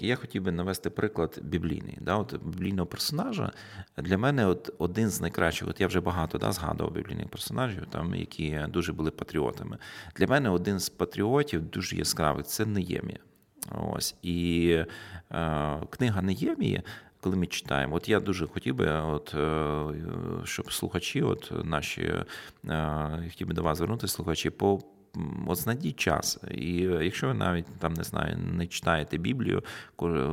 таки, я хотів би навести приклад біблійний. Да? От Біблійного персонажа для мене от один з найкращих, от я вже багато да, згадував біблійних персонажів, там, які дуже були патріотами. Для мене один з патріотів дуже яскравий це Неємія. Ось. І е, книга Неємії. Коли ми читаємо, от я дуже хотів би, от е, щоб слухачі, от наші е, хотів би до вас звернутися, слухачі, по от знайдіть час. І якщо ви навіть там не знаю, не читаєте Біблію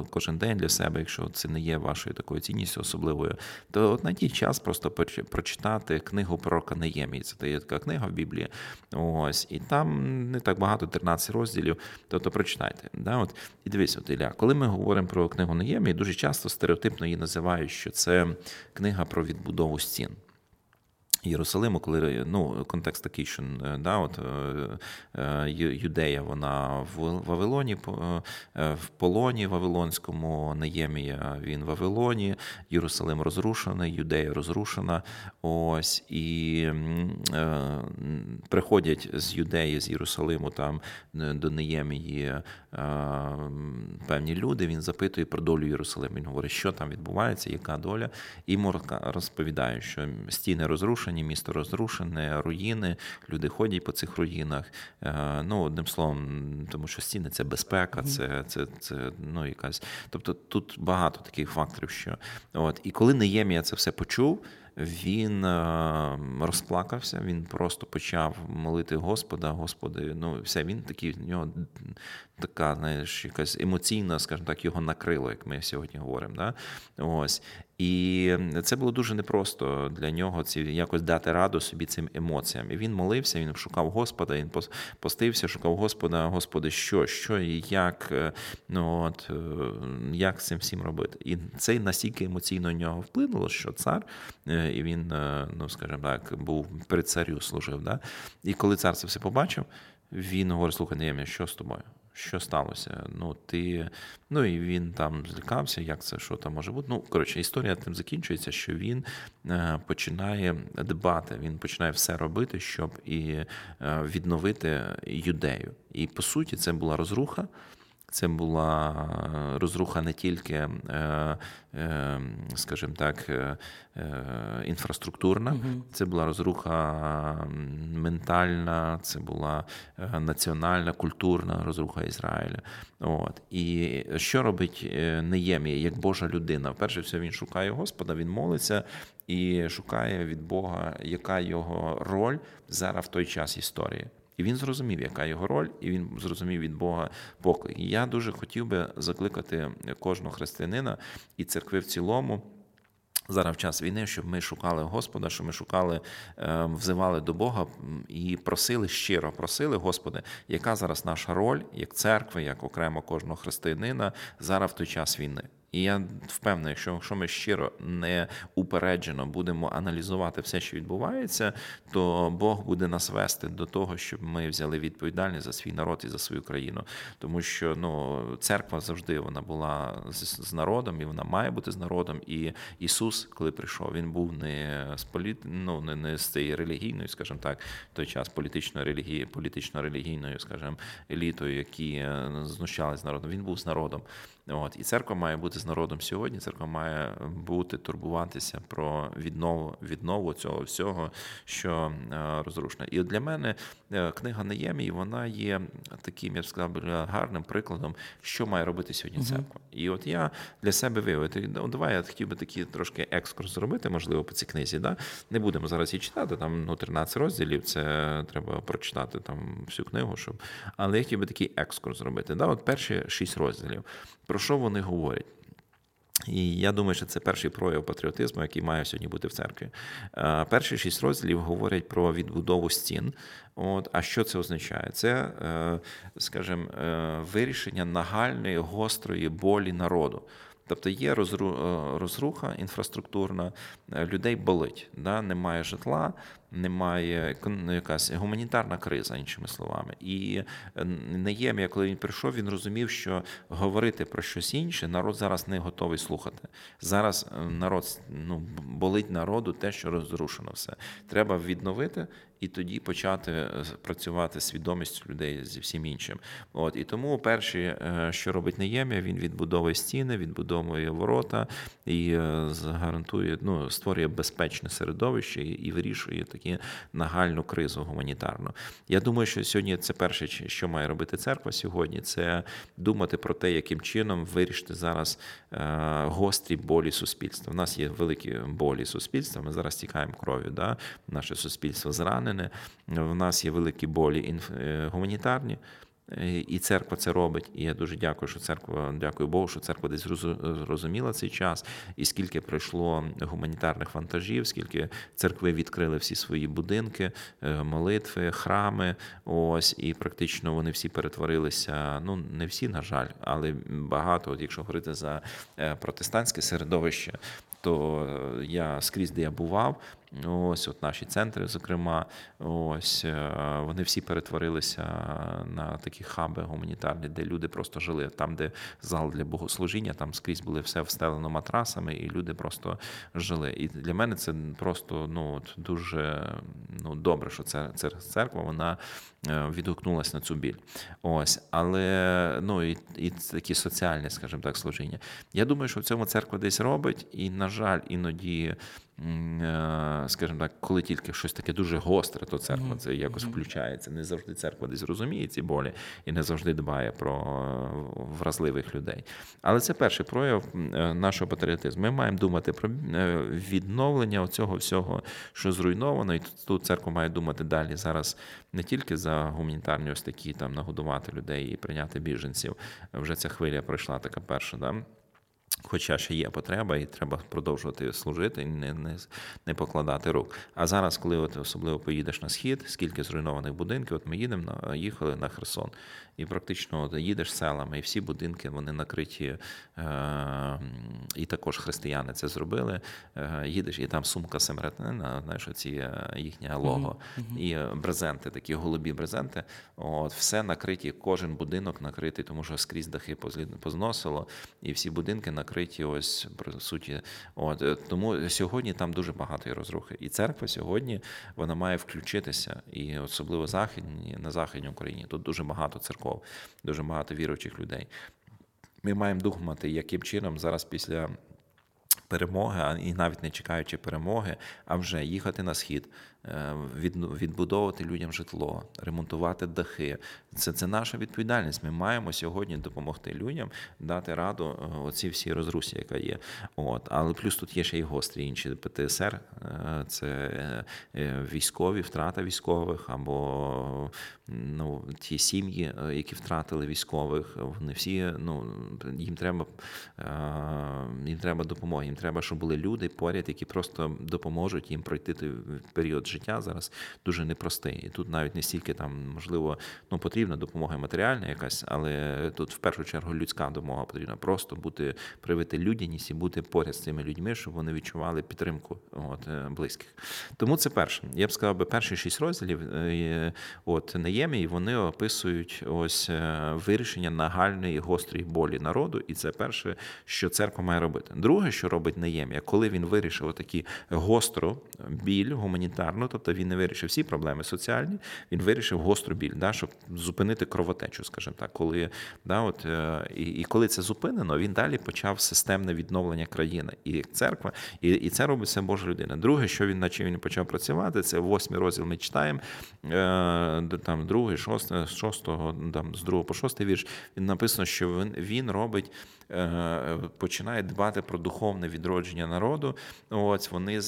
кожен день для себе, якщо це не є вашою такою цінністю особливою, то от знайдіть час просто прочитати книгу пророка Неємії. Це є така книга в Біблії. Ось, і там не так багато, 13 розділів. Тобто прочитайте. Да? От, І дивись, от Ілля, коли ми говоримо про книгу Неємії, дуже часто стереотипно її називають, що це книга про відбудову стін. Єрусалиму, коли ну, контекст такий, що е, да, от, е, е, Юдея вона в Вавилоні, в полоні Вавилонському, Неємія він в Вавилоні, Єрусалим розрушений, Юдея розрушена. Ось, І е, приходять з Юдеї, з Єрусалиму там до Неємії е, певні люди. Він запитує про долю Єрусалиму. Він говорить, що там відбувається, яка доля. І Морка розповідає, що стіни розрушені розрушені, місто розрушене, руїни, люди ходять по цих руїнах. Е, ну, одним словом, тому що стіни це безпека, це це, це ну, якась. Тобто тут багато таких факторів, що от і коли Неємія це все почув. Він е, розплакався, він просто почав молити Господа. Господи, ну все, він такий в нього така, знаєш, якась емоційна, скажімо так, його накрило, як ми сьогодні говоримо. Да? Ось. І це було дуже непросто для нього ці якось дати раду собі цим емоціям. І він молився, він шукав Господа, він постився, шукав Господа, Господи, що, що і як, е, ну от е, як цим всім робити. І це настільки емоційно на нього вплинуло, що цар, е, і він, ну скажімо так, був при царю служив. Да? І коли цар це все побачив, він говорить: слухай, Неємія, що з тобою? Що сталося. Ну, ти, ну і він там злякався, як це, що там може бути. Ну, коротше, історія тим закінчується, що він е, починає дбати, він починає все робити, щоб і е, відновити юдею. І по суті, це була розруха. Це була розруха не тільки, е, е, скажімо так, е, інфраструктурна, це була розруха ментальна, це була національна, культурна розруха Ізраїля. От. І що робить Неємія, як Божа людина? Перше все, він шукає Господа, він молиться і шукає від Бога, яка його роль зараз в той час історії. І він зрозумів, яка його роль, і він зрозумів від Бога поклик. І я дуже хотів би закликати кожного християнина і церкви в цілому. Зараз в час війни, щоб ми шукали Господа, щоб ми шукали, ем, взивали до Бога і просили щиро, просили, Господи, яка зараз наша роль як церкви, як окремо кожного християнина зараз в той час війни. І я впевнений, що якщо ми щиро не упереджено будемо аналізувати все, що відбувається, то Бог буде нас вести до того, щоб ми взяли відповідальність за свій народ і за свою країну. Тому що ну, церква завжди вона була з, з народом, і вона має бути з народом. І Ісус, коли прийшов, він був не з політ... ну, не, не з цієї релігійної, скажімо так, в той час політичної релігії, політично-релігійною, скажімо, елітою, які е, знущалися з народом. Він був з народом. От і церква має бути з народом сьогодні. Церква має бути турбуватися про віднову віднову цього всього, що е, розрушено. І от для мене е, книга Неємії, вона є таким, я б сказав, гарним прикладом, що має робити сьогодні церква. І от я для себе виявити, ну, давай я хотів би такий трошки екскурс зробити, можливо, по цій книзі. Да? Не будемо зараз її читати, там ну, 13 розділів, це треба прочитати там всю книгу, щоб. Але я хотів би такий екскурс зробити. Да? От перші шість розділів. Про що вони говорять? І я думаю, що це перший прояв патріотизму, який має сьогодні бути в церкві. Е, перші шість розділів говорять про відбудову стін. От, А що це означає? Це, е, скажімо, е, вирішення нагальної гострої болі народу. Тобто є розруха інфраструктурна, людей болить, да? немає житла, немає якась гуманітарна криза, іншими словами. І Неємія, коли він прийшов, він розумів, що говорити про щось інше народ зараз не готовий слухати. Зараз народ ну болить народу те, що розрушено все. Треба відновити і тоді почати е, працювати свідомістю людей зі всім іншим. От і тому перше, е, що робить Неємія, він відбудовує стіни, відбудовує ворота і е, гарантує, ну створює безпечне середовище і вирішує такі нагальну кризу гуманітарну. Я думаю, що сьогодні це перше, що має робити церква сьогодні, це думати про те, яким чином вирішити зараз гострі болі суспільства. У нас є великі болі суспільства. Ми зараз тікаємо кров'ю. Да? Наше суспільство зранене. В нас є великі болі інф гуманітарні. Е, і церква це робить. І я дуже дякую, що церква, дякую Богу, що церква десь зрозуміла цей час, і скільки пройшло гуманітарних вантажів, скільки церкви відкрили всі свої будинки, е, молитви, храми. Ось і практично вони всі перетворилися. Ну не всі, на жаль, але багато. От якщо говорити за протестантське середовище, то я скрізь, де я бував, Ось от наші центри, зокрема, ось е, вони всі перетворилися на такі хаби гуманітарні, де люди просто жили. Там, де зал для богослужіння, там скрізь були все встелено матрасами, і люди просто жили. І для мене це просто ну дуже ну добре, що це церква вона е, відгукнулася на цю біль. Ось, але ну і і такі соціальні, скажімо так, служіння. Я думаю, що в цьому церква десь робить, і на жаль, іноді. Е, скажімо так, коли тільки щось таке дуже гостре, то церква це якось включається. Не завжди церква десь розуміє ці болі і не завжди дбає про е, вразливих людей. Але це перший прояв е, нашого патріотизму. Ми маємо думати про відновлення цього всього, що зруйновано, і тут церква має думати далі зараз не тільки за гуманітарні ось такі там нагодувати людей і прийняти біженців. Вже ця хвиля пройшла така перша. Да? Хоча ще є потреба, і треба продовжувати служити, не не, не покладати рук. А зараз, коли от особливо поїдеш на схід, скільки зруйнованих будинків, от ми їдемо на їхали на Херсон, і практично їдеш селами, і всі будинки вони накриті, е, і також християни це зробили. Е, Їдеш, і там сумка Семретнина, знаєш, оці е, їхнє лого, mm-hmm. і брезенти, такі голубі брезенти. От все накриті, кожен будинок накритий, тому що скрізь дахи позносило, і всі будинки накриті ось по суті. От тому сьогодні там дуже багато розрухи. І церква сьогодні вона має включитися, і особливо західні на західній Україні. Тут дуже багато церков, дуже багато віруючих людей. Ми маємо думати, яким чином зараз після. Перемоги, і навіть не чекаючи перемоги, а вже їхати на схід, відбудовувати людям житло, ремонтувати дахи. Це це наша відповідальність. Ми маємо сьогодні допомогти людям дати раду е, оці всі розрусі, яка є. От але плюс тут є ще й гострі інші ПТСР, е, це військові, втрата військових або ну ті сім'ї, які втратили військових. Вони всі ну їм треба їм треба допомоги. Їм треба, щоб були люди поряд, які просто допоможуть їм пройти той період життя життя зараз дуже непростий. І тут навіть не стільки там, можливо, ну потрібна допомога матеріальна якась, але тут в першу чергу людська допомога потрібна. Просто бути привити людяність і бути поряд з цими людьми, щоб вони відчували підтримку от, е, близьких. Тому це перше. Я б сказав, би перші шість розділів е, от Неємії, вони описують ось е, вирішення нагальної гострої болі народу, і це перше, що церква має робити. Друге, що робить Неємія, коли він вирішив такі гостру біль гуманітарну тобто він не вирішив всі проблеми соціальні, він вирішив гостру біль, да, щоб зупинити кровотечу, скажімо так. Коли да, от, е, і, і коли це зупинено, він далі почав системне відновлення країни і церква, і і це робить все Божа людина. Друге, що він, наче він почав працювати, це восьмий розділ ми читаємо, е, там другий, шостий, шостого, там, з другого по шостий вірш, він написано, що він, він робить. Е, починає дбати про духовне відродження народу. Ось вони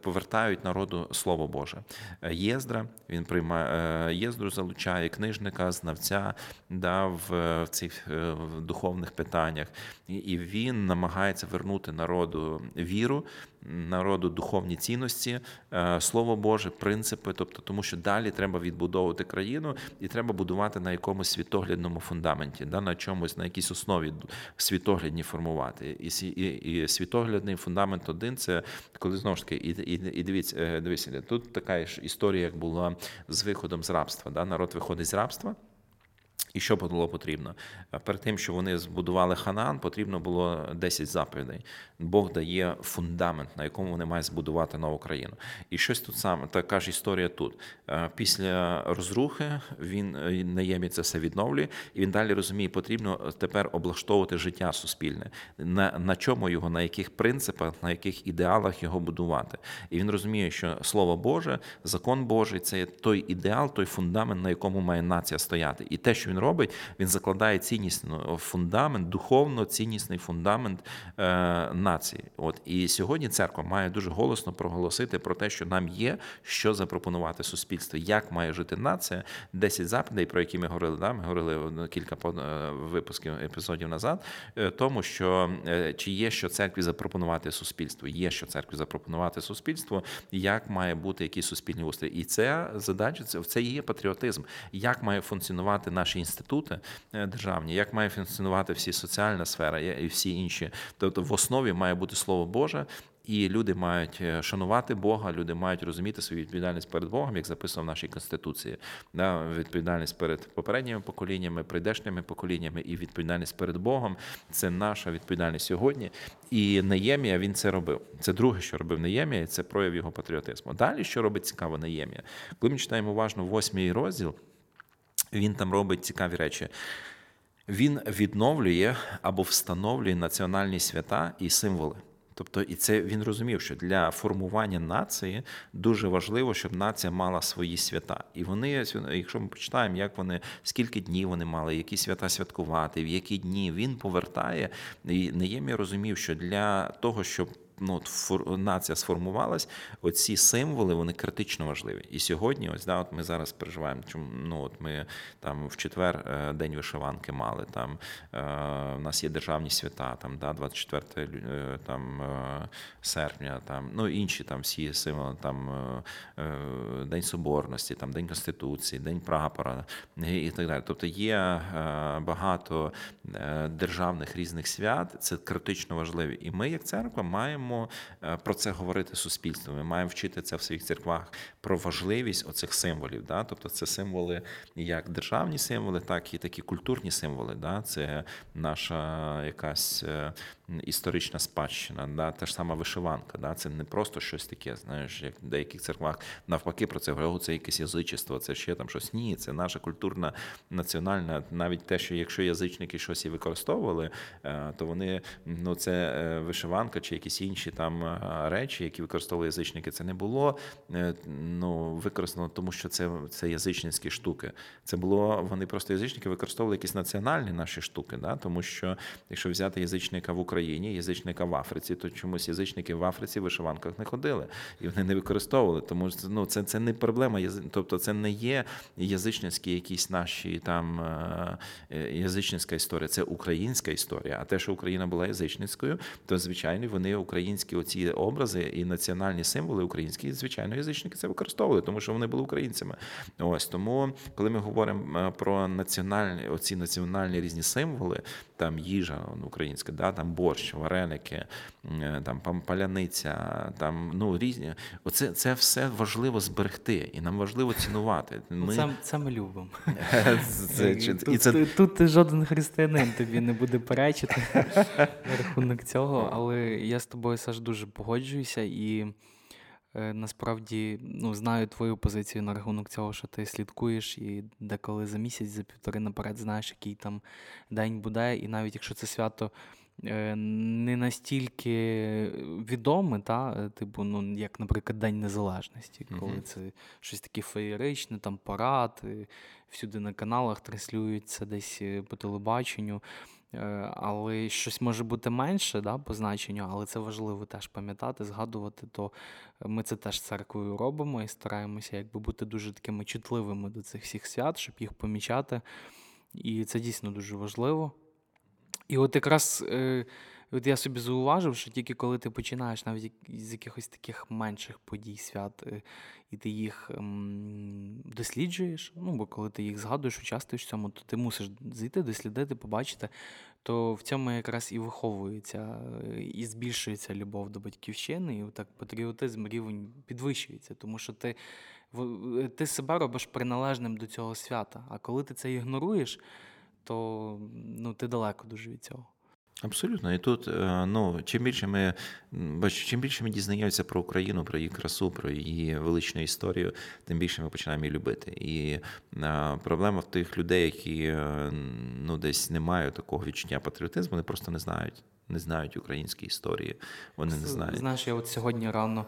повертають народу слово Боже. Е, Єздра він приймає е, Єздру, залучає книжника, знавця да, в цих духовних питаннях, і він намагається вернути народу віру народу духовні цінності, е, слово Боже, принципи, тобто, тому що далі треба відбудовувати країну і треба будувати на якомусь світоглядному фундаменті, да, на чомусь, на якійсь основі світоглядні формувати. І, і, і світоглядний фундамент один це коли знову ж таки, і і, і дивіться, дивіться, тут така ж історія, як була з виходом з рабства. Да? Народ виходить з рабства. І що було потрібно? Перед тим, що вони збудували ханан, потрібно було 10 заповідей. Бог дає фундамент, на якому вони мають збудувати нову країну. І щось тут саме така ж історія тут. Після розрухи він е, Наємі це все відновлює, і він далі розуміє, потрібно тепер облаштовувати життя суспільне. На на чому його, на яких принципах, на яких ідеалах його будувати. І він розуміє, що слово Боже, закон Божий це той ідеал, той фундамент, на якому має нація стояти. І те, що він робить, він закладає ціннісний фундамент, духовно ціннісний фундамент е, нації. От і сьогодні церква має дуже голосно проголосити про те, що нам є що запропонувати суспільству, як має жити нація. Десять заповідей, про які ми говорили. Да? Ми говорили кілька е, випусків епізодів назад, е, тому що чи є що церкві запропонувати суспільству, є що церкві запропонувати суспільству, як має бути якийсь суспільний устрій. І це задача це це є патріотизм, як має функціонувати наші інститути е, державні, як має функціонувати всі соціальна сфера і всі інші. Тобто в основі має бути слово Боже. І люди мають е, шанувати Бога, люди мають розуміти свою відповідальність перед Богом, як записано в нашій конституції. Да, Відповідальність перед попередніми поколіннями, прийдешніми поколіннями і відповідальність перед Богом це наша відповідальність сьогодні. І Неємія він це робив. Це друге, що робив Неємія, і це прояв його патріотизму. Далі що робить цікаво Неємія? Коли ми читаємо уважно восьмий розділ. Він там робить цікаві речі. Він відновлює або встановлює національні свята і символи. Тобто, і це він розумів, що для формування нації дуже важливо, щоб нація мала свої свята. І вони, якщо ми почитаємо, як вони скільки днів вони мали, які свята святкувати, в які дні він повертає. І Неємія розумів, що для того, щоб ну, от нація сформувалась, оці символи вони критично важливі. І сьогодні, ось да, от ми зараз переживаємо. Чому ну от ми там в четвер е, день вишиванки мали. Там е, у нас є державні свята, там да, 24 е, там серпня, там ну інші там всі символи, там День Соборності, там День Конституції, День прапора і так далі. Тобто є багато державних різних свят, це критично важливі. І ми, як церква, маємо маємо е, про це говорити суспільству. Ми маємо вчити це в своїх церквах про важливість оцих символів. Да? Тобто це символи як державні символи, так і такі культурні символи. Да? Це наша якась е, історична спадщина, да? та ж сама вишиванка. Да? Це не просто щось таке, знаєш, як в деяких церквах навпаки про це говорять, це якесь язичество, це ще там щось. Ні, це наша культурна національна, навіть те, що якщо язичники щось і використовували, е, то вони ну це вишиванка чи якісь інші там е, речі, які використовували язичники, це не було е, ну, використано, тому що це це язичницькі штуки. Це було вони просто язичники використовували якісь національні наші штуки. Да? Тому що якщо взяти язичника в Україні, язичника в Африці, то чомусь язичники в Африці в вишиванках не ходили і вони не використовували. Тому ну, це це не проблема. Тобто це не є язичницькі якісь наші там е, язичницька історія, це українська історія. А те, що Україна була язичницькою, то звичайно вони українські українські оці образи і національні символи українські, звичайно, язичники це використовували, тому що вони були українцями. Ось тому, коли ми говоримо е, про національні оці національні різні символи, там їжа українська, да, там борщ, вареники, е, там паляниця, там ну різні. Оце це все важливо зберегти, і нам важливо цінувати. Ми... Це, це ми любимо. Це, тут, і це... тут жоден християнин тобі не буде перечити на рахунок цього, але я з тобою Саш, дуже погоджуюся і насправді ну, знаю твою позицію на рахунок цього, що ти слідкуєш, і деколи за місяць, за півтори наперед знаєш, який там день буде. І навіть якщо це свято е, не настільки відоме, та, е, типу, ну, як, наприклад, День Незалежності, коли mm-hmm. це щось таке феєричне, там парад, всюди на каналах транслюються десь по телебаченню. Е, але щось може бути менше да, по значенню, але це важливо теж пам'ятати, згадувати, то ми це теж церквою робимо і стараємося якби бути дуже такими чутливими до цих всіх свят, щоб їх помічати. І це дійсно дуже важливо. І от якраз е, от я собі зауважив, що тільки коли ти починаєш навіть з якихось таких менших подій, свят, е, і ти їх ем, досліджуєш, ну бо коли ти їх згадуєш, участвуєш в цьому, то ти мусиш зайти, дослідити, побачити, то в цьому якраз і виховується, е, і збільшується любов до батьківщини, і так патріотизм рівень підвищується, тому що ти е, ти себе робиш приналежним до цього свята. А коли ти це ігноруєш, то ну, ти далеко дуже від цього. Абсолютно. І тут, е, ну, чим більше ми бач, чим більше ми дізнаємося про Україну, про її красу, про її величну історію, тим більше ми починаємо її любити. І а, е, проблема в тих людей, які е, ну, десь не мають такого відчуття патріотизму, вони просто не знають, не знають української історії. Вони не знають. Знаєш, я от сьогодні рано.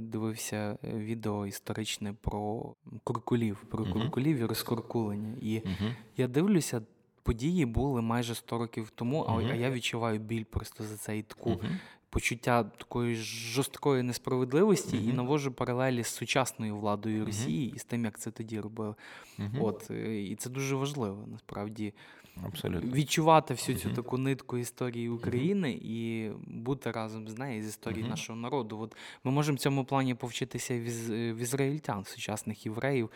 Дивився відео історичне про куркулів, про куркулів і розкуркулення. І uh-huh. я дивлюся, події були майже 100 років тому, а uh-huh. я відчуваю біль просто за це і таку uh-huh. почуття такої жорсткої несправедливості uh-huh. і навожу паралелі з сучасною владою Росії і з тим, як це тоді робили. От е, і це дуже важливо насправді. Абсолютно. Відчувати всю цю таку нитку історії України і бути разом з нею з uh-huh. нашого народу. От Ми можемо в цьому плані повчитися в ізраїльтян, сучасних євреїв,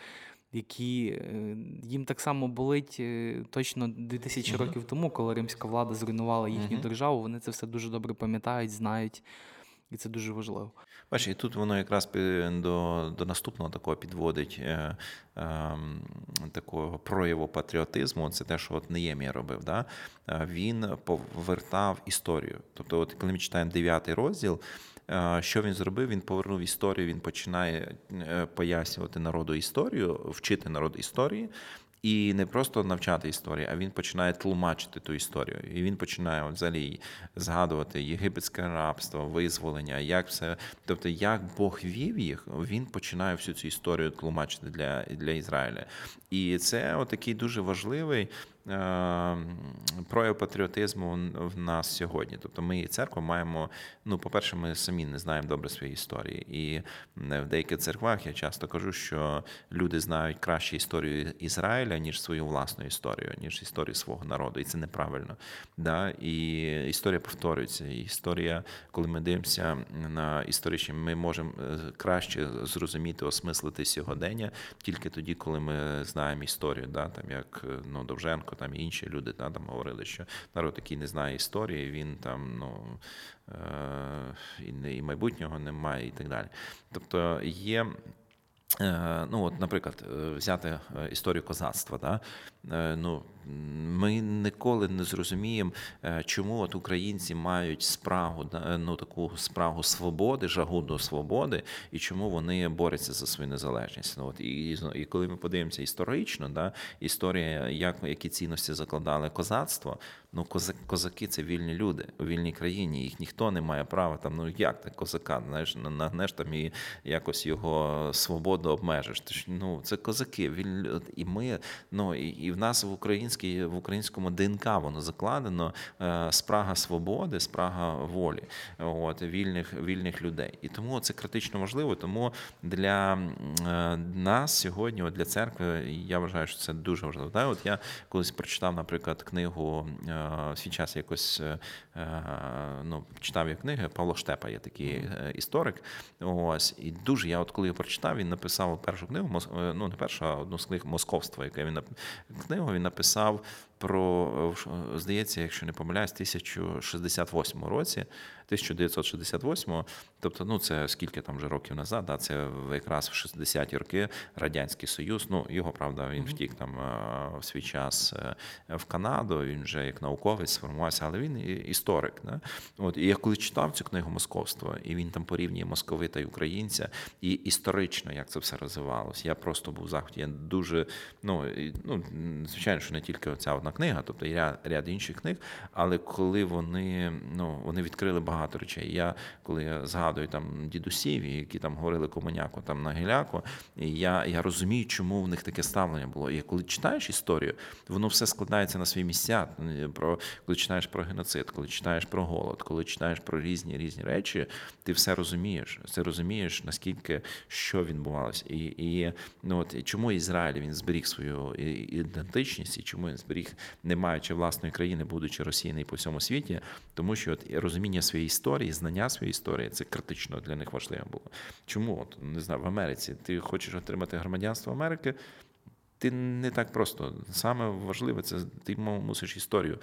які е, їм так само болить е, точно 2000 uh-huh. років тому, коли римська влада зруйнувала їхню державу. Вони це все дуже добре пам'ятають, знають. І це дуже важливо. Бачиш, і тут воно якраз до до наступного такого підводить е, е, такого прояву патріотизму. Це те, що от Неємія робив. Да? Е, він повертав історію. Тобто, от коли ми читаємо дев'ятий розділ, що він зробив? Він повернув історію, він починає е, пояснювати народу історію, вчити народ історії. І не просто навчати історії, а він починає тлумачити ту історію. І він починає взагалі згадувати єгипетське рабство, визволення, як все. Тобто, як Бог вів їх, він починає всю цю історію тлумачити для для Ізраїля. І це от такий дуже важливий Е, прояв патріотизму в нас сьогодні. Тобто ми і церква маємо. Ну, по-перше, ми самі не знаємо добре своєї історії. І в деяких церквах я часто кажу, що люди знають краще історію Ізраїля, ніж свою власну історію, ніж історію свого народу. І це неправильно. Да? І історія повторюється. І Історія, коли ми дивимося на історичні, ми можемо е, краще зрозуміти, осмислити сьогодення тільки тоді, коли ми знаємо історію, да? там як ну, Довженко. Луценко, там і інші люди да, там говорили, що народ, який не знає історії, він там ну, е, і майбутнього немає, і так далі. Тобто є. Е, ну, от, Наприклад, е, взяти е, історію козацтва. Да? Ну, Ми ніколи не зрозуміємо, чому от українці мають спрагу, ну, таку спрагу свободи, жагу до свободи, і чому вони борються за свою незалежність. Ну, от, І і коли ми подивимося історично, да, історія, як, які цінності закладали козацтво, ну, козаки це вільні люди у вільній країні, їх ніхто не має права там, ну як ти козака, знаєш, нагнеш там і якось його свободу обмежиш. Тож, ну, Це козаки, вільні і ми, ну і, і в нас в українській, в українському ДНК воно закладено е, спрага свободи, спрага волі, от, вільних вільних людей. І тому це критично важливо. Тому для е, нас сьогодні, от для церкви, я вважаю, що це дуже важливо. Так? От я колись прочитав, наприклад, книгу е, свій час якось ну, читав я книги. Павло Штепа є такий історик. Ось і дуже я, от коли я прочитав, він написав першу книгу, ну не першу, а одну з книг московства, яке він книгу він написав про, здається, якщо не помиляюсь, 1068 році, 1968, тобто, ну це скільки там вже років назад, да, це якраз в 60-ті роки Радянський Союз. Ну, його правда, він втік там в свій час е, в Канаду. Він вже як науковець сформувався, але він історик. Да? От і я коли читав цю книгу московство, і він там порівнює московита і українця, і історично як це все розвивалося. Я просто був в захваті. Я дуже ну, ну звичайно, що не тільки оця одна книга, тобто і ряд, ряд інших книг. Але коли вони ну, вони відкрили багато речей. Я коли згадую там дідусів, які там говорили комуняку там на гіляку, я я розумію, чому в них таке ставлення було. І коли читаєш історію, воно все складається на свої місця. Про коли читаєш про геноцид, коли читаєш про голод, коли читаєш про різні різні речі, ти все розумієш. Ти розумієш, наскільки що відбувалося, і і ну от і чому Ізраїль він зберіг свою ідентичність, і чому він зберіг не маючи власної країни, будучи російний по всьому світі, тому що от розуміння своєї історії, знання своєї історії це критично для них важливо було. Чому от не знаю в Америці? Ти хочеш отримати громадянство Америки? Ти не так просто. Саме важливе це ти мусиш історію.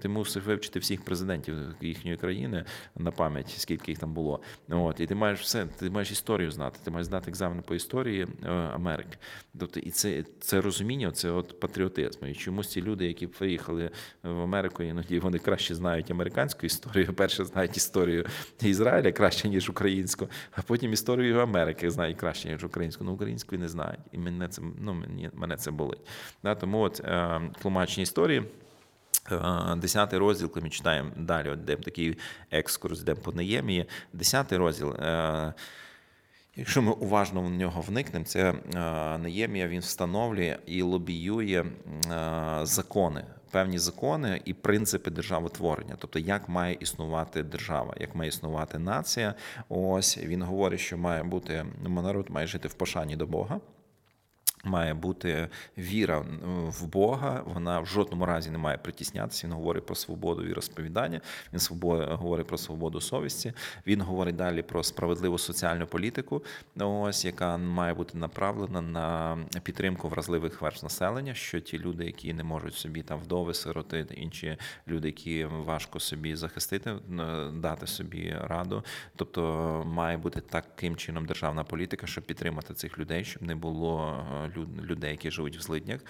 Ти мусиш вивчити всіх президентів їхньої країни на пам'ять, скільки їх там було. От і ти маєш все, ти маєш історію знати. Ти маєш знати екзамен по історії е, Америки. Тобто, і це це розуміння, це от патріотизм. І чомусь ці люди, які приїхали в Америку, іноді вони краще знають американську історію. Перше знають історію Ізраїля краще ніж українську, а потім історію Америки знають краще ніж українську. Ну української не знають. І мене це ну мені мене мене це болить. Да, Тому от е, тлумачні історії. Е, десятий розділ, коли ми читаємо далі, от йдемо такий екскурс, йдемо по Неємії. Десятий розділ. Е, якщо ми уважно в нього вникнемо, це Неємія він встановлює і лобіює закони, певні закони і принципи державотворення, тобто як має існувати держава, як має існувати нація. Ось він говорить, що має бути народ має жити в пошані до Бога. Має бути віра в Бога, вона в жодному разі не має притіснятися. Він говорить про свободу віросповідання, він говорить про свободу совісті. Він говорить далі про справедливу соціальну політику, ось яка має бути направлена на підтримку вразливих верств населення. Що ті люди, які не можуть собі там вдови, сироти, інші люди, які важко собі захистити, дати собі раду. Тобто має бути таким чином державна політика, щоб підтримати цих людей, щоб не було людей, які живуть в злиднях.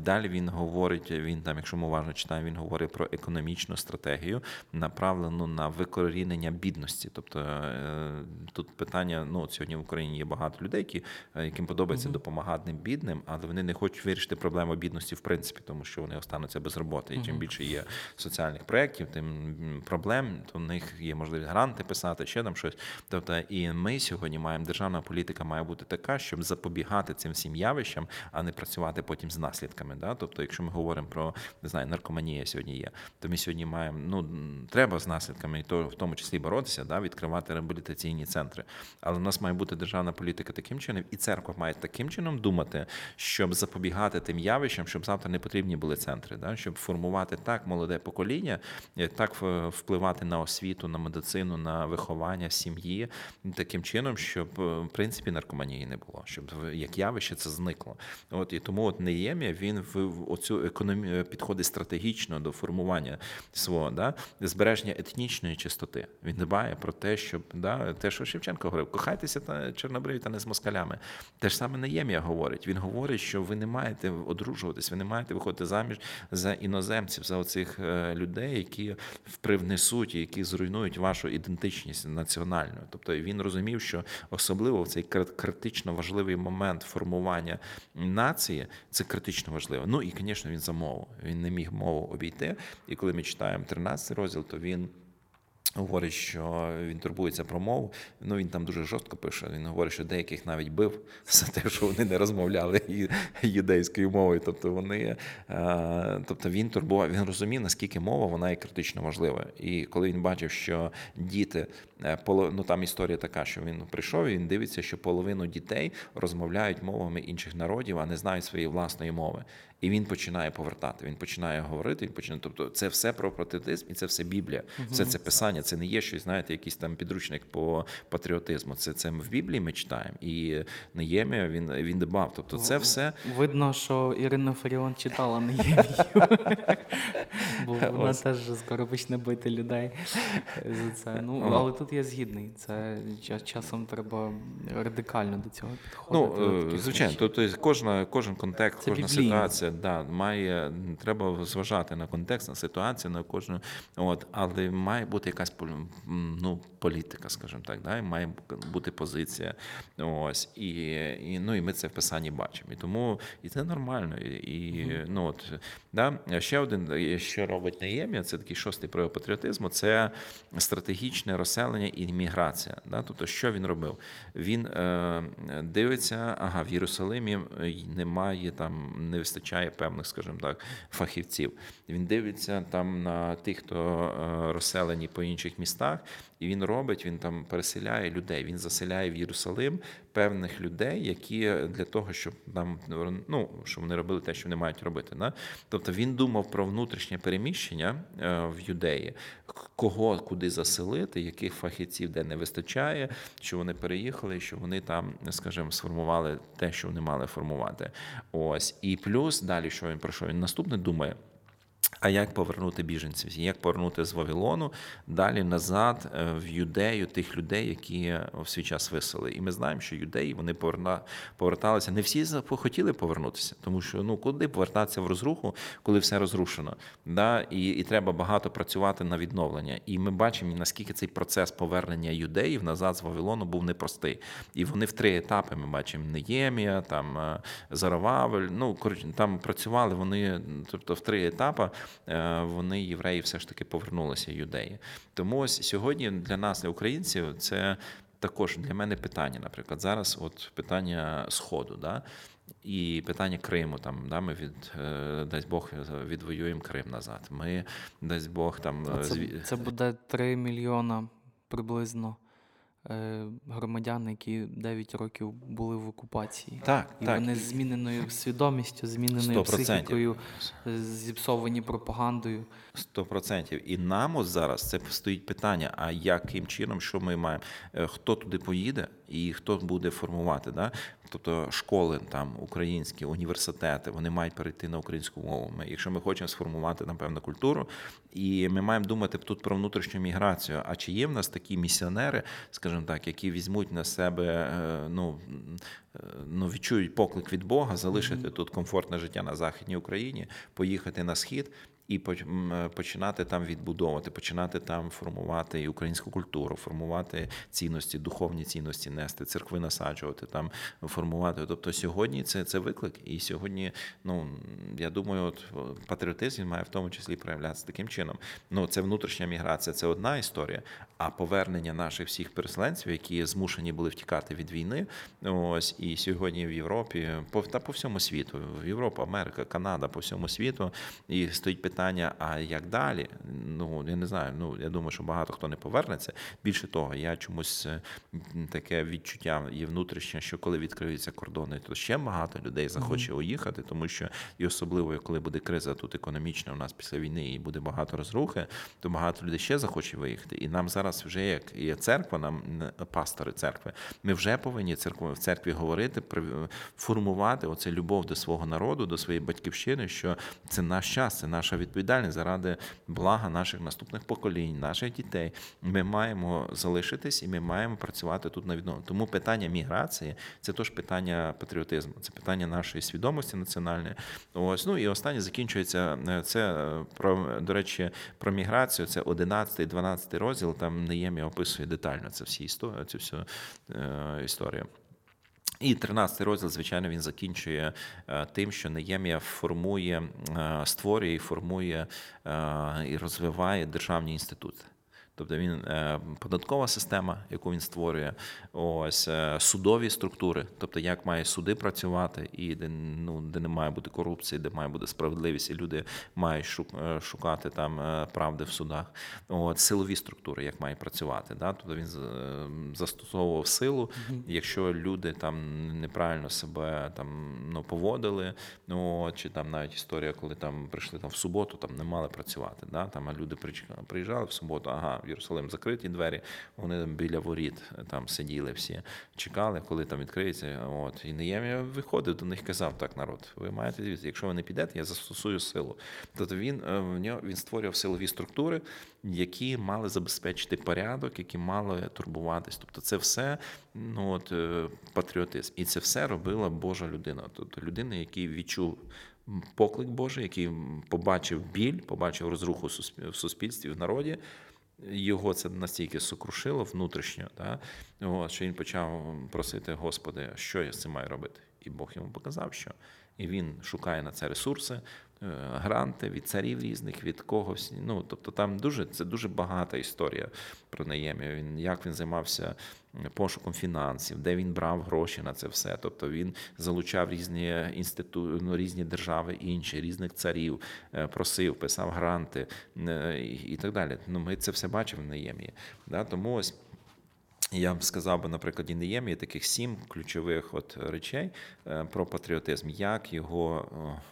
Далі він говорить: він там, якщо ми уважно читаємо, він говорить про економічну стратегію, направлену на викорінення бідності. Тобто е, тут питання: ну сьогодні в Україні є багато людей, які е, яким подобається mm-hmm. допомагати бідним, але вони не хочуть вирішити проблему бідності в принципі, тому що вони остануться без роботи. І чим більше є соціальних проєктів, тим проблем, то в них є можливість гранти писати, ще там щось. Тобто, і ми сьогодні маємо державна політика має бути така, щоб запобігати цим всім явищам, а не працювати потім з наслідками. Да? Тобто, якщо ми говоримо про не знаю, наркоманія сьогодні є, то ми сьогодні маємо ну треба з наслідками, і то в тому числі боротися, да, відкривати реабілітаційні центри. Але в нас має бути державна політика таким чином, і церква має таким чином думати, щоб запобігати тим явищам, щоб завтра не потрібні були центри, да? щоб формувати так молоде покоління, е, так впливати на освіту, на медицину, на виховання сім'ї таким чином, щоб е, в принципі наркоманії не було, щоб як явище це зникло. От і тому от Неємія він в оцю економію підходить стратегічно до формування свого да, збереження етнічної чистоти. Він дбає про те, щоб да, те, що Шевченко говорив, кохайтеся та чорнобриві та не з москалями. Те ж саме Неємія говорить. Він говорить, що ви не маєте одружуватись, ви не маєте виходити заміж за іноземців, за оцих е, людей, які привнесуть, які зруйнують вашу ідентичність національну. Тобто він розумів, що особливо в цей критично важливий момент формування формування нації це критично важливо. Ну і, звісно, він за мову. Він не міг мову обійти. І коли ми читаємо 13 розділ, то він. Говорить, що він турбується про мову. Ну він там дуже жорстко пише. Він говорить, що деяких навіть бив за те, що вони не розмовляли юдейською мовою. Тобто вони, е, тобто він турбував, він розумів, наскільки мова вона є критично важлива. І коли він бачив, що діти Е, ну там історія така, що він прийшов і він дивиться, що половину дітей розмовляють мовами інших народів, а не знають своєї власної мови. І він починає повертати. Він починає говорити. Він починає. Тобто, це все про патріотизм і це все Біблія. Все це писання. Це не є щось, знаєте, якийсь там підручник по патріотизму. Це це в Біблії ми читаємо. І Неємія він він дбав. Тобто, це все видно, що Ірина Фаріон читала Неємію. Бо вона теж скоро почне бити людей за це. Ну але тут я згідний. Це часом треба радикально до цього підходити. Ну, звичайно, тобто кожна, кожен контекст, кожна ситуація да, має, треба зважати на контекст, на ситуацію, на кожну. От, але має бути якась ну, політика, скажімо так, да, має бути позиція. Ось, І і, ну, і ми це в писанні бачимо. І тому і це нормально. І, і ну, от, да. Ще один, що робить Неємія, це такий шостий прояв патріотизму, це стратегічне розселення і імміграція. Да? Тобто, що він робив? Він е, дивиться, ага, в Єрусалимі е, немає там, не вистачає вистачає певних, скажімо так, фахівців. Він дивиться там на тих, хто розселені по інших містах, і він робить, він там переселяє людей. Він заселяє в Єрусалим певних людей, які для того, щоб там ну, щоб вони робили те, що вони мають робити. Да? Тобто він думав про внутрішнє переміщення в юдеї, кого куди заселити, яких фахівців де не вистачає, що вони переїхали, що вони там, скажімо, сформували те, що вони мали формувати. Ось і плюс далі, що він про що він наступне думає. А як повернути біженців? Як повернути з Вавилону далі назад е, в юдею тих людей, які в свій час висели? І ми знаємо, що юдеї вони поверталися. Не всі хотіли повернутися, тому що ну куди повертатися в розруху, коли все розрушено? Да? І і треба багато працювати на відновлення. І ми бачимо, наскільки цей процес повернення юдеїв назад з Вавилону був непростий. І вони в три етапи ми бачимо Неємія, там е, Зарававель. Ну там працювали вони, тобто в три етапи. Е, вони євреї все ж таки повернулися юдеї. Тому ось сьогодні для нас, для українців, це також для мене питання. Наприклад, зараз от питання Сходу. Да? І питання Криму, там да, ми від е, дасть Бог відвоюємо Крим назад. Ми дасть Бог там це, це буде 3 мільйона приблизно громадян, які 9 років були в окупації. Так, І так. вони з зміненою свідомістю, зміненою 100%. психікою, зіпсовані пропагандою. Сто процентів. І нам ось зараз це стоїть питання: а яким чином, що ми маємо? Е, хто туди поїде і хто буде формувати? Да? Тобто школи там українські, університети, вони мають перейти на українську мову. Ми, Якщо ми хочемо сформувати напевно культуру, і ми маємо думати тут про внутрішню міграцію. А чи є в нас такі місіонери, скажімо так, які візьмуть на себе, е, ну е, ну відчують поклик від Бога, залишити тут комфортне життя на західній Україні, поїхати на схід і починати там відбудовувати, починати там формувати і українську культуру, формувати цінності, духовні цінності, нести, церкви насаджувати, там формувати. Тобто сьогодні це це виклик. І сьогодні, ну я думаю, от патріотизм має в тому числі проявлятися таким чином. Ну це внутрішня міграція, це одна історія. А повернення наших всіх переселенців, які змушені були втікати від війни, ось і сьогодні в Європі, по та по всьому світу, в Європа, Америка, Канада, по всьому світу, і стоїть питання: а як далі? Ну я не знаю. Ну я думаю, що багато хто не повернеться. Більше того, я чомусь е, таке відчуття є внутрішнє, що коли відкриються кордони, то ще багато людей захоче mm-hmm. уїхати, тому що і особливо коли буде криза тут економічна, у нас після війни і буде багато розрухи, то багато людей ще захоче виїхати. І нам зараз зараз вже як є церква, нам пастори церкви. Ми вже повинні церкви в церкві говорити, формувати оце любов до свого народу, до своєї батьківщини, що це наш час, це наша відповідальність заради блага наших наступних поколінь, наших дітей. Ми маємо залишитись і ми маємо працювати тут на відновленні. Тому питання міграції це теж питання патріотизму, це питання нашої свідомості національної. Ось ну і останнє закінчується е, це е, про до речі про міграцію. Це 11-12 розділ. Там Неємія описує детально це всі історії, цю всю е, історію. І 13 розділ, звичайно, він закінчує е, тим, що Неємія формує, е, створює і формує і розвиває державні інститути. Тобто він е, податкова система, яку він створює, ось е, судові структури, тобто як має суди працювати, і де ну де не має бути корупції, де має бути справедливість, і люди мають е, шукати там правди в судах. От силові структури, як має працювати. Да? Тобто він застосовував силу, якщо люди там неправильно себе там ну поводили, ну чи там навіть історія, коли там прийшли там в суботу, там не мали працювати. Да? Там а люди приїжджали в суботу, ага в Єрусалим закриті двері. Вони біля воріт там сиділи всі, чекали, коли там відкриється. От і Неємія виходив до них, казав: так, народ, ви маєте дивитися, якщо ви не підете, я застосую силу. Тобто він е, в нього він створював силові структури, які мали забезпечити порядок, які мали турбуватись. Тобто, це все ну от е, патріотизм, і це все робила Божа людина. Тобто людина, який відчув. Поклик Божий, який побачив біль, побачив розруху в суспільстві в народі, його це настільки сокрушило внутрішньо, да, що він почав просити, Господи, що я з цим маю робити? І Бог йому показав, що. І він шукає на це ресурси, е, гранти від царів різних, від когось. Ну тобто, там дуже це дуже багата історія про Неємію. Він як він займався пошуком фінансів, де він брав гроші на це все. Тобто він залучав різні інститу... ну, різні держави, інші, різних царів, е, просив, писав гранти е, і так далі. Ну, Ми це все бачимо в Неємії. Да? Тому ось. Я б сказав би, наприклад, є таких сім ключових от речей е, про патріотизм, як його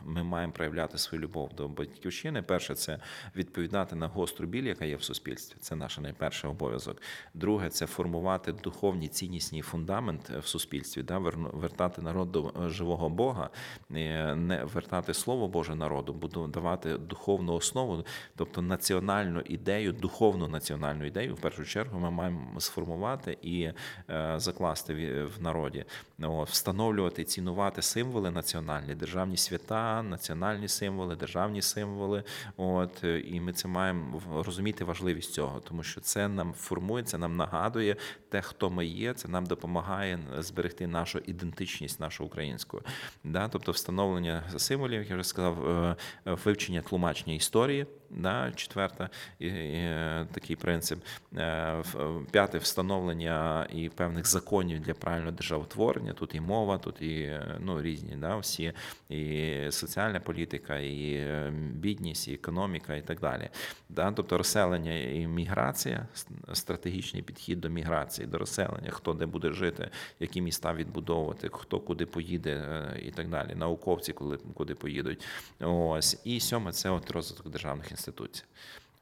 ми маємо проявляти свою любов до батьківщини. Перше, це відповідати на гостру біль, яка є в суспільстві. Це наш найперший обов'язок. Друге, це формувати духовні ціннісні фундамент в суспільстві, да, вертати народ до е, живого Бога, е, не вертати слово Боже народу, буду давати духовну основу, тобто національну ідею, духовну національну ідею. В першу чергу ми маємо сформувати і е, закласти в народі, встановлювати, цінувати символи національні, державні свята, національні символи, державні символи. От і ми це маємо розуміти важливість цього, тому що це нам формує, це нам нагадує те, хто ми є. Це нам допомагає зберегти нашу ідентичність, нашу українську. Да? Тобто, встановлення символів, як я вже сказав, е, вивчення тлумачення історії. Да, і, такий принцип. Е, п'яте встановлення і певних законів для правильного державотворення. Тут і мова, тут і ну, різні да, всі, і соціальна політика, і е, бідність, і економіка, і так далі. Да, Тобто розселення і міграція, стратегічний підхід до міграції, до розселення, хто де буде жити, які міста відбудовувати, хто куди поїде, е, і так далі. Науковці, коли куди поїдуть. Ось і сьоме це от розвиток державних інститутів інституція.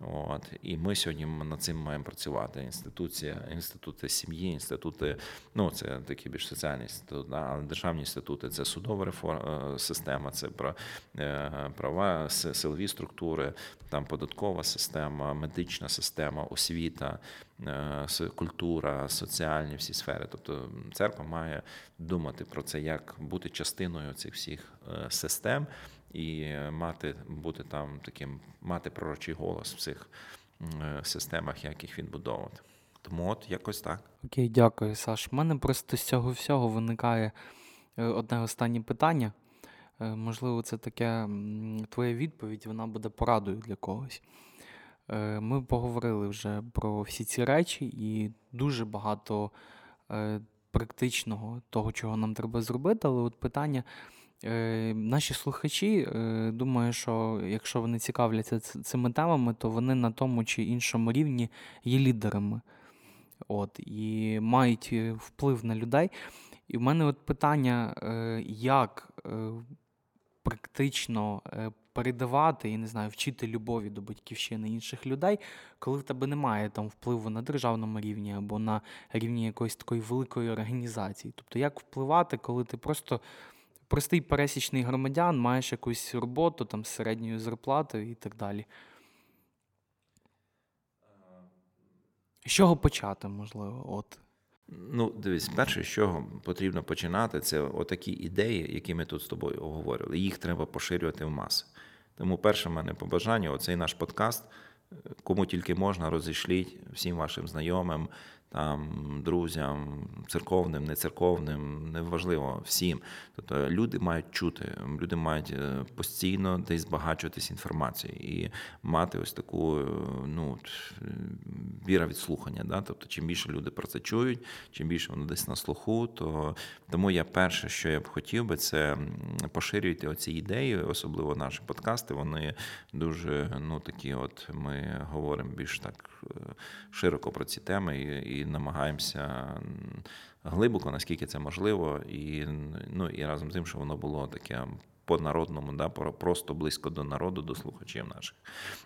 От і ми сьогодні над цим маємо працювати. Інституція, інститути сім'ї, інститути, ну це такі більш соціальні інститути, але державні інститути це судова реформа, е, система, це про е, права, силові структури, там податкова система, медична система, освіта, е, культура, соціальні всі сфери. Тобто церква має думати про це, як бути частиною цих всіх систем і мати бути там таким, мати пророчий голос в цих е, системах, як їх відбудовувати. Тому от якось так. Окей, дякую, Саш. У мене просто з цього всього виникає е, одне останнє питання. Е, можливо, це таке твоя відповідь, вона буде порадою для когось. Ми поговорили вже про всі ці речі, і дуже багато практичного того, чого нам треба зробити, але от питання. Е, наші слухачі, е, думаю, що якщо вони цікавляться цими темами, то вони на тому чи іншому рівні є лідерами От, і мають е, вплив на людей. І в мене от питання, як практично передавати, я не знаю, вчити любові до батьківщини інших людей, коли в тебе немає там впливу на державному рівні або на рівні якоїсь такої великої організації. Тобто, як впливати, коли ти просто простий пересічний громадян, маєш якусь роботу там з середньою зарплатою і так далі. З чого почати, можливо? От. Ну, дивись, перше, з чого потрібно починати, це отакі ідеї, які ми тут з тобою обговорювали. Їх треба поширювати в маси. Тому перше в мене побажання, оцей наш подкаст, кому тільки можна, розійшліть всім вашим знайомим, там друзям, церковним, нецерковним, неважливо всім. Тобто люди мають чути, люди мають е, постійно десь збагачуватись інформацією і мати ось таку е, ну, віра від слухання. Да? Тобто, чим більше люди про це чують, чим більше воно десь на слуху, то тому я перше, що я б хотів би, це поширювати оці ідеї, особливо наші подкасти. Вони дуже ну такі, от ми говоримо більш так е, широко про ці теми. і і намагаємося глибоко, наскільки це можливо, і ну і разом з тим, що воно було таке по-народному, да, просто близько до народу, до слухачів наших.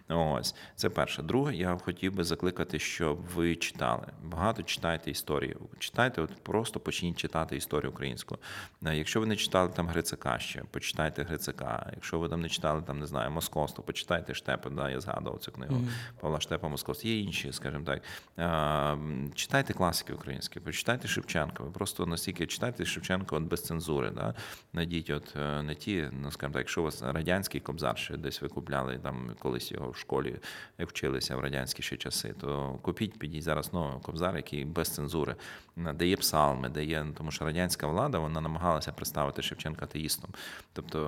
Ось це перше. Друге, я хотів би закликати, щоб ви читали. Багато читайте історію. Читайте, от просто почніть читати історію українську. Е, якщо ви не читали там Грицака ще, почитайте Грицака. Якщо ви там не читали, там не знаю, Московство, почитайте Штепа, да, я згадував цю книгу mm-hmm. Павла Штепа Московство. Є інші, скажімо так. Е, читайте класики українські, почитайте Шевченка. Ви просто настільки читайте Шевченка от без цензури. Да? Найдіть от е, не ті ну скажімо так, якщо у вас радянський кобзар ще десь ви купляли там колись його в школі, вчилися в радянські ще часи, то купіть, підіть зараз новий кобзар, який без цензури, дає псалми, дає, тому що радянська влада вона намагалася представити Шевченка атеїстом, тобто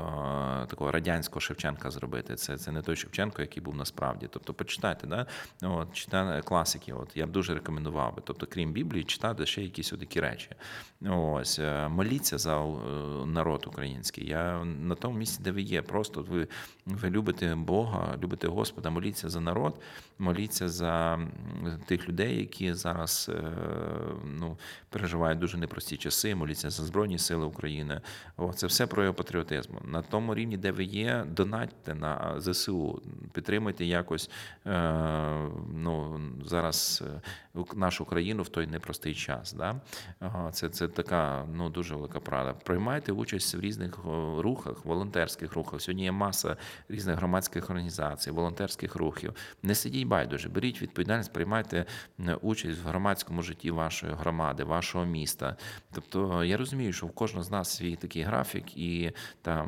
такого радянського Шевченка зробити. Це це не той Шевченко, який був насправді. Тобто, почитайте, да? от, читайте класики. От я б дуже рекомендував би. Тобто, крім Біблії, читати ще якісь такі речі. Ось е, моліться за е, народ український. Я на тому місці, де ви є. Просто ви ви любите Бога, любите Господа, моліться за народ, моліться за тих людей, які зараз е, ну, переживають дуже непрості часи. Моліться за Збройні Сили України. О, це все про патріотизм. На тому рівні, де ви є, донатьте на ЗСУ, підтримуйте якось ну, зараз нашу країну в той непростий час. Да? Це це така ну, дуже велика правда. Приймайте участь в різних рухах, волонтерських рухах. Сьогодні є маса різних громадських організацій, волонтерських рухів. Не сидіть байдуже, беріть відповідальність, приймайте участь в громадському житті вашої громади, вашого міста. Тобто я розумію, що в кожного з нас свій такий графік, і там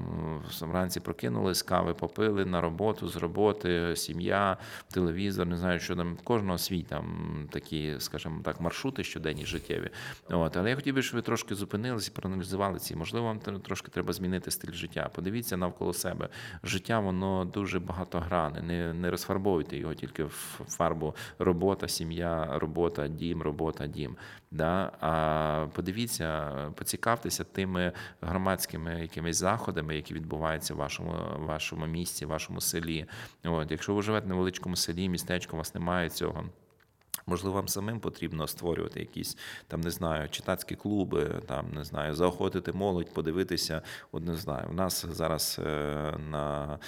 вранці прокинулись, кави попили на роботу з роботи, сім'я, телевізор, не знаю, що там кожного свій там такі, скажімо так, маршрути щоденні життєві. От, але я хотів би, щоб ви трошки зупинилися і проаналізували ці. Можливо, вам трошки треба змінити стиль життя. Подивіться навколо себе. Життя воно дуже багатогране. Не не розфарбовуйте його тільки в фарбу робота, сім'я, робота, дім, робота, дім. Да? А подивіться, поцікавтеся тими громадськими якимись заходами, які відбуваються в вашому вашому місті, вашому селі. От, Якщо ви живете в невеличкому селі, містечко, у вас немає цього. Можливо, вам самим потрібно створювати якісь там, не знаю, читацькі клуби, там не знаю, заохотити молодь, подивитися. От не знаю, у нас зараз е, на.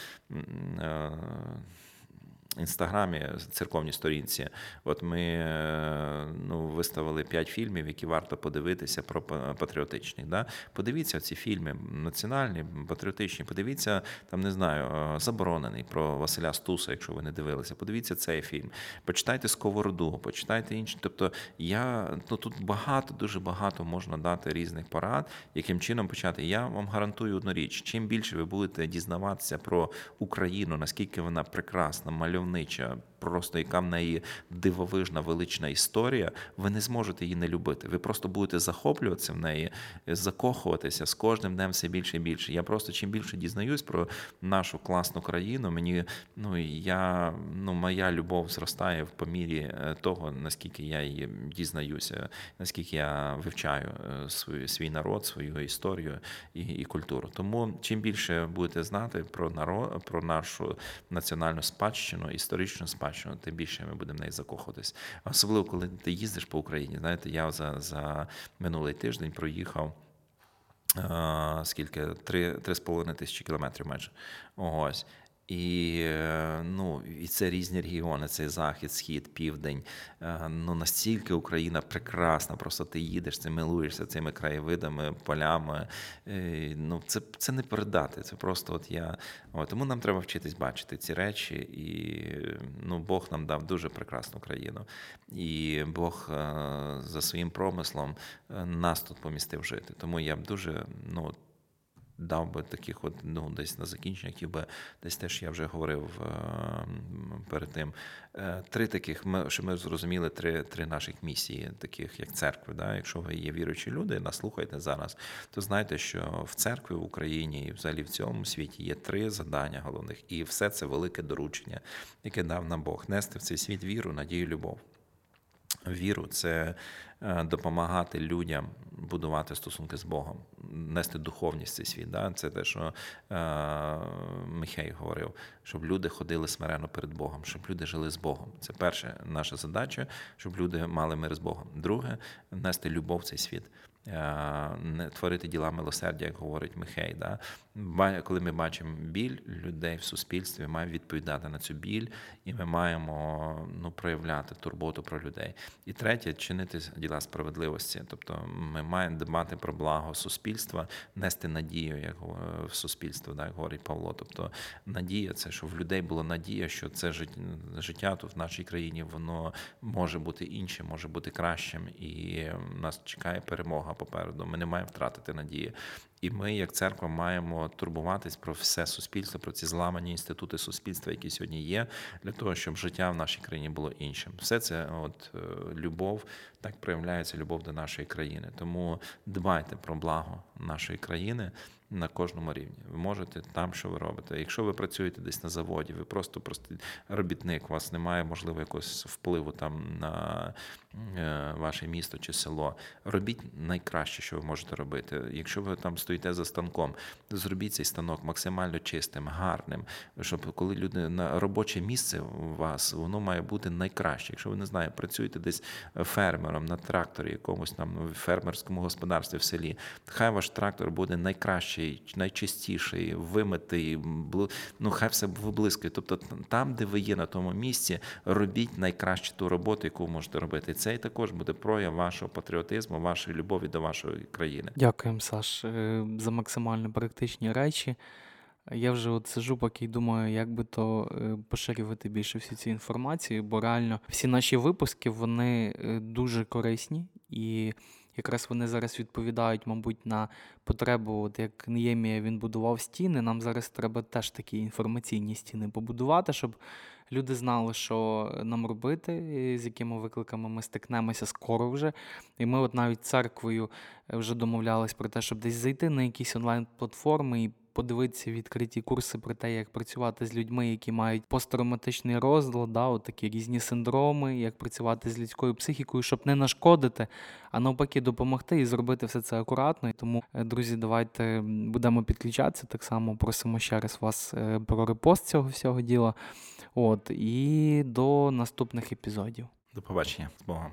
Інстаграмі церковній сторінці. От ми е, ну, виставили п'ять фільмів, які варто подивитися про патріотичні. Да? Подивіться ці фільми національні, патріотичні. Подивіться там, не знаю, е, заборонений про Василя Стуса, якщо ви не дивилися. Подивіться цей фільм, почитайте Сковороду, почитайте інші. Тобто я ну тут багато, дуже багато можна дати різних порад, яким чином почати. Я вам гарантую одну річ: чим більше ви будете дізнаватися про Україну, наскільки вона прекрасна, мальовна, мальовнича, просто яка в неї дивовижна велична історія, ви не зможете її не любити. Ви просто будете захоплюватися в неї, закохуватися з кожним днем все більше і більше. Я просто чим більше дізнаюсь про нашу класну країну, мені ну я ну моя любов зростає в помірі е, того, наскільки я її дізнаюся, наскільки я вивчаю е, свій, свій народ, свою історію і, і культуру. Тому чим більше будете знати про народ, про нашу національну спадщину, історичну спадщину, тим більше ми будемо в неї закохуватись. Особливо, коли ти їздиш по Україні. Знаєте, я за, за минулий тиждень проїхав. Скільки? Три з половиною тисячі кілометрів майже. Ось. І е, ну, і це різні регіони, це захід, схід, південь. Е, ну настільки Україна прекрасна. Просто ти їдеш, ти милуєшся цими краєвидами, полями. Е, ну це це не передати. Це просто от я. От, тому нам треба вчитись бачити ці речі. І ну, Бог нам дав дуже прекрасну країну. І Бог за своїм промислом нас тут помістив жити. Тому я б дуже ну дав би таких, от ну десь на закінчення, які би десь теж я вже говорив е, перед тим. Е, три таких, що ми зрозуміли три три наших місії, таких як церкви. Да? Якщо ви є віруючі люди, нас слухайте зараз, то знайте, що в церкві в Україні і взагалі в цьому світі є три завдання головних, і все це велике доручення, яке дав нам Бог нести в цей світ віру, надію, любов. Віру це допомагати людям будувати стосунки з Богом, нести духовність в цей світ. Да? Це те, що е, Михей говорив, щоб люди ходили смирено перед Богом, щоб люди жили з Богом. Це перша наша задача, щоб люди мали мир з Богом. Друге нести любов в цей світ. Е, не творити діла милосердя, як говорить Михей. Да? Коли ми бачимо біль людей в суспільстві, маємо відповідати на цю біль, і ми маємо ну, проявляти турботу про людей. І третє чинити діла справедливості. Тобто ми маємо дбати про благо суспільства, нести надію, як в суспільство, так говорить Павло. Тобто надія це, що в людей була надія, що це життя тут в нашій країні воно може бути іншим, може бути кращим, і нас чекає перемога попереду. Ми не маємо втратити надії. І ми, як церква, маємо турбуватись про все суспільство, про ці зламані інститути суспільства, які сьогодні є, для того, щоб життя в нашій країні було іншим. Все це от е, любов, так проявляється любов до нашої країни. Тому дбайте про благо нашої країни на кожному рівні. Ви можете там, що ви робите. Якщо ви працюєте десь на заводі, ви просто простий робітник, у вас немає можливо якогось впливу там на ваше місто чи село. Робіть найкраще, що ви можете робити. Якщо ви там стоїте за станком, зробіть цей станок максимально чистим, гарним, щоб коли люди на робоче місце у вас, воно має бути найкраще. Якщо ви не знаєте, працюєте десь фермером на тракторі, якомусь там фермерському господарстві в селі, хай ваш трактор буде найкращий найчистіший, вимитий, ну хай все виблискує. Тобто, там, де ви є на тому місці, робіть найкращу ту роботу, яку ви можете робити. І це також буде прояв вашого патріотизму, вашої любові до вашої країни. Дякуємо, Саш, е, за максимально практичні речі. Я вже от сижу, поки думаю, як би то е, поширювати більше всю цю інформацію, бо реально всі наші випуски вони е, дуже корисні і якраз вони зараз відповідають, мабуть, на потребу, от як Неємія він будував стіни. Нам зараз треба теж такі інформаційні стіни побудувати, щоб люди знали, що нам робити, з якими викликами ми стикнемося скоро вже. І ми, от навіть церквою, вже домовлялись про те, щоб десь зайти на якісь онлайн-платформи і подивитися відкриті курси про те, як працювати з людьми, які мають посттравматичний розлад, да, такі різні синдроми, як працювати з людською психікою, щоб не нашкодити, а навпаки, допомогти і зробити все це акуратно. Тому, е, друзі, давайте будемо підключатися. Так само просимо ще раз вас е, про репост цього всього діла. От і до наступних епізодів. До побачення з Богом.